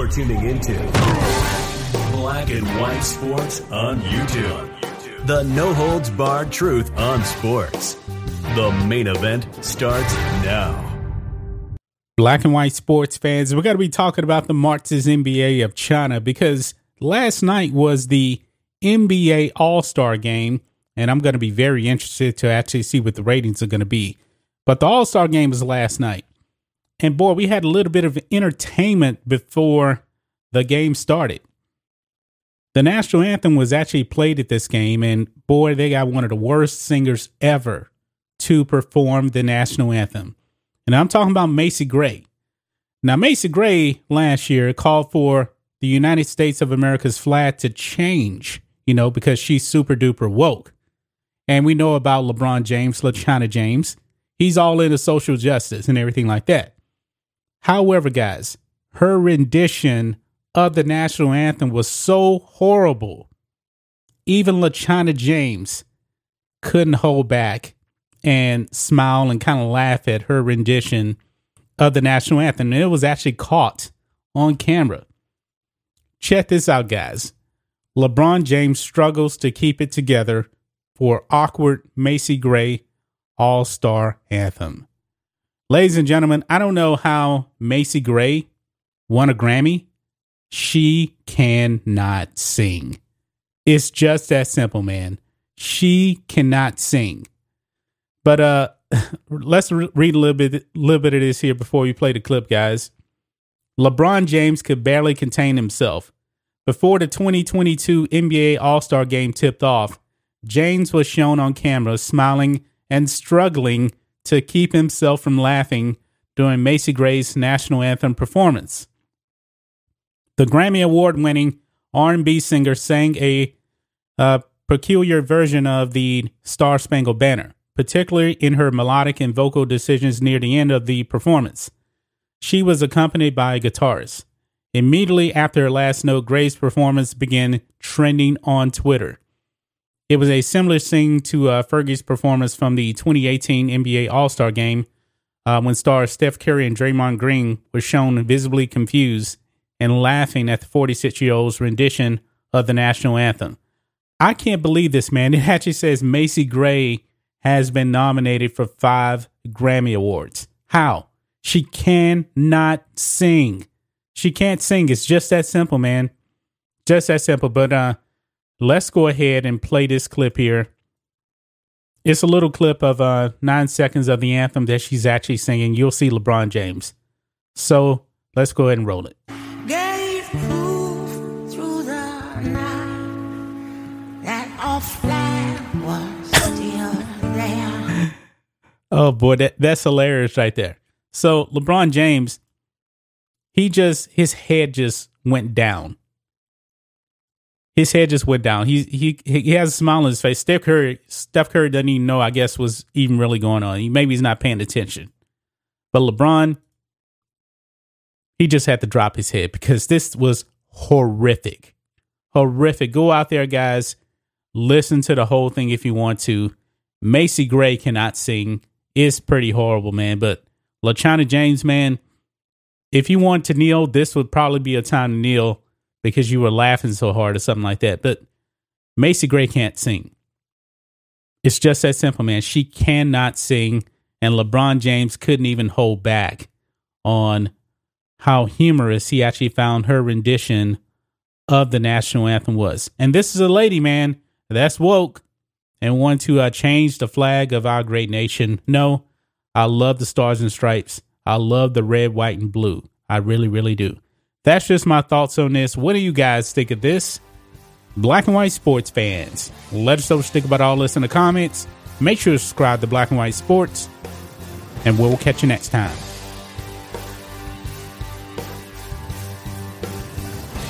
You're tuning into Black and White Sports on YouTube. The no holds barred truth on sports. The main event starts now. Black and white sports fans, we're going to be talking about the Marxist NBA of China because last night was the NBA All Star game, and I'm going to be very interested to actually see what the ratings are going to be. But the All Star game was last night. And boy, we had a little bit of entertainment before the game started. The national anthem was actually played at this game, and boy, they got one of the worst singers ever to perform the national anthem. And I'm talking about Macy Gray. Now, Macy Gray last year called for the United States of America's flag to change, you know, because she's super duper woke. And we know about LeBron James, LeChina James. He's all into social justice and everything like that. However, guys, her rendition of the national anthem was so horrible. Even LeChina James couldn't hold back and smile and kind of laugh at her rendition of the national anthem. And it was actually caught on camera. Check this out, guys. LeBron James struggles to keep it together for awkward Macy Gray All Star anthem. Ladies and gentlemen, I don't know how Macy Gray won a Grammy. She cannot sing. It's just that simple, man. She cannot sing. But uh, let's re- read a little bit, little bit of this here before we play the clip, guys. LeBron James could barely contain himself. Before the 2022 NBA All Star game tipped off, James was shown on camera smiling and struggling to keep himself from laughing during Macy Gray's national anthem performance. The Grammy Award-winning R&B singer sang a uh, peculiar version of the Star Spangled Banner particularly in her melodic and vocal decisions near the end of the performance. She was accompanied by a guitarist. Immediately after her last note, Gray's performance began trending on Twitter. It was a similar scene to uh, Fergie's performance from the 2018 NBA All Star game uh, when stars Steph Curry and Draymond Green were shown visibly confused and laughing at the 46 year old's rendition of the national anthem. I can't believe this, man. It actually says Macy Gray has been nominated for five Grammy Awards. How? She cannot sing. She can't sing. It's just that simple, man. Just that simple. But uh let's go ahead and play this clip here. It's a little clip of uh nine seconds of the anthem that she's actually singing. You'll see LeBron James. So let's go ahead and roll it. Oh boy, that, that's hilarious right there. So LeBron James, he just his head just went down. His head just went down. He he he has a smile on his face. Steph Curry, Steph Curry doesn't even know, I guess, was even really going on. He maybe he's not paying attention. But LeBron, he just had to drop his head because this was horrific. Horrific. Go out there, guys. Listen to the whole thing if you want to. Macy Gray cannot sing is pretty horrible, man. But LeChina James, man, if you want to kneel, this would probably be a time to kneel because you were laughing so hard or something like that. But Macy Gray can't sing. It's just that simple, man. She cannot sing, and LeBron James couldn't even hold back on how humorous he actually found her rendition of the national anthem was. And this is a lady, man, that's woke and want to uh, change the flag of our great nation. No, I love the stars and stripes. I love the red, white, and blue. I really, really do. That's just my thoughts on this. What do you guys think of this? Black and white sports fans, let us know what you think about all this in the comments. Make sure to subscribe to Black and White Sports, and we'll catch you next time.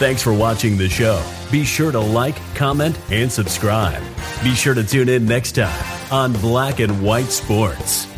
Thanks for watching the show. Be sure to like, comment, and subscribe. Be sure to tune in next time on Black and White Sports.